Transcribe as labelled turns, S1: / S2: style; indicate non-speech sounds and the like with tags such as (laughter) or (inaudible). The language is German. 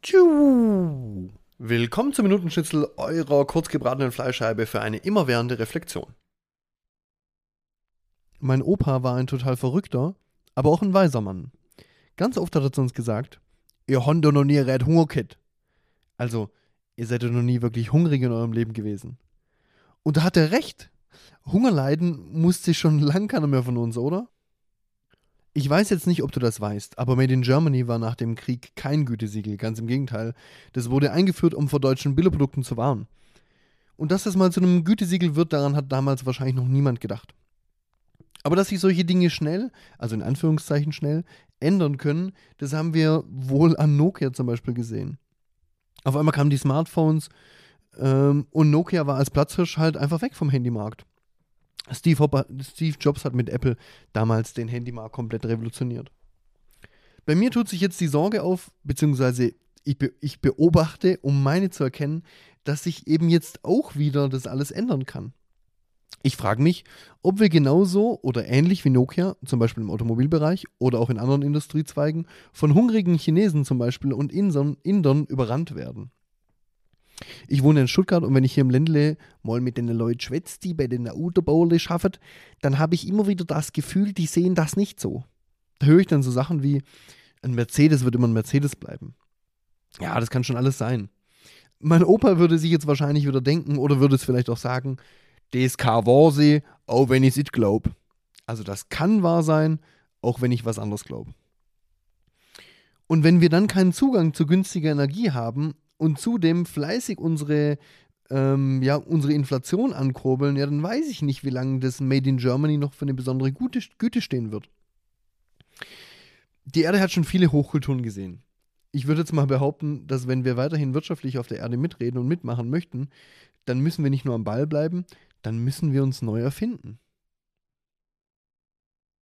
S1: Tschu. Willkommen zum Minutenschnitzel eurer kurzgebratenen Fleischscheibe für eine immerwährende Reflexion. Mein Opa war ein total verrückter, aber auch ein weiser Mann. Ganz oft hat er zu uns gesagt, ihr doch noch nie red Hunger gehabt. Also, ihr seid doch noch nie wirklich hungrig in eurem Leben gewesen. Und da hat er recht. Hunger leiden musste schon (laughs) lang keiner mehr von uns, oder? Ich weiß jetzt nicht, ob du das weißt, aber Made in Germany war nach dem Krieg kein Gütesiegel, ganz im Gegenteil. Das wurde eingeführt, um vor deutschen Billigprodukten zu warnen. Und dass das mal zu einem Gütesiegel wird, daran hat damals wahrscheinlich noch niemand gedacht. Aber dass sich solche Dinge schnell, also in Anführungszeichen schnell, ändern können, das haben wir wohl an Nokia zum Beispiel gesehen. Auf einmal kamen die Smartphones ähm, und Nokia war als Platzhirsch halt einfach weg vom Handymarkt. Steve, Hopper, Steve Jobs hat mit Apple damals den Handymarkt komplett revolutioniert. Bei mir tut sich jetzt die Sorge auf, beziehungsweise ich, be ich beobachte, um meine zu erkennen, dass sich eben jetzt auch wieder das alles ändern kann. Ich frage mich, ob wir genauso oder ähnlich wie Nokia, zum Beispiel im Automobilbereich oder auch in anderen Industriezweigen, von hungrigen Chinesen zum Beispiel und Indern, Indern überrannt werden. Ich wohne in Stuttgart und wenn ich hier im Ländle mal mit den Leuten schwätze, die bei den Autobauern schaffen, dann habe ich immer wieder das Gefühl, die sehen das nicht so. Da höre ich dann so Sachen wie, ein Mercedes wird immer ein Mercedes bleiben. Ja, das kann schon alles sein. Mein Opa würde sich jetzt wahrscheinlich wieder denken oder würde es vielleicht auch sagen, DSK war sie, auch wenn ich es nicht glaube. Also das kann wahr sein, auch wenn ich was anderes glaube. Und wenn wir dann keinen Zugang zu günstiger Energie haben und zudem fleißig unsere, ähm, ja, unsere Inflation ankurbeln, ja, dann weiß ich nicht, wie lange das Made in Germany noch für eine besondere Güte, Güte stehen wird. Die Erde hat schon viele Hochkulturen gesehen. Ich würde jetzt mal behaupten, dass wenn wir weiterhin wirtschaftlich auf der Erde mitreden und mitmachen möchten, dann müssen wir nicht nur am Ball bleiben, dann müssen wir uns neu erfinden.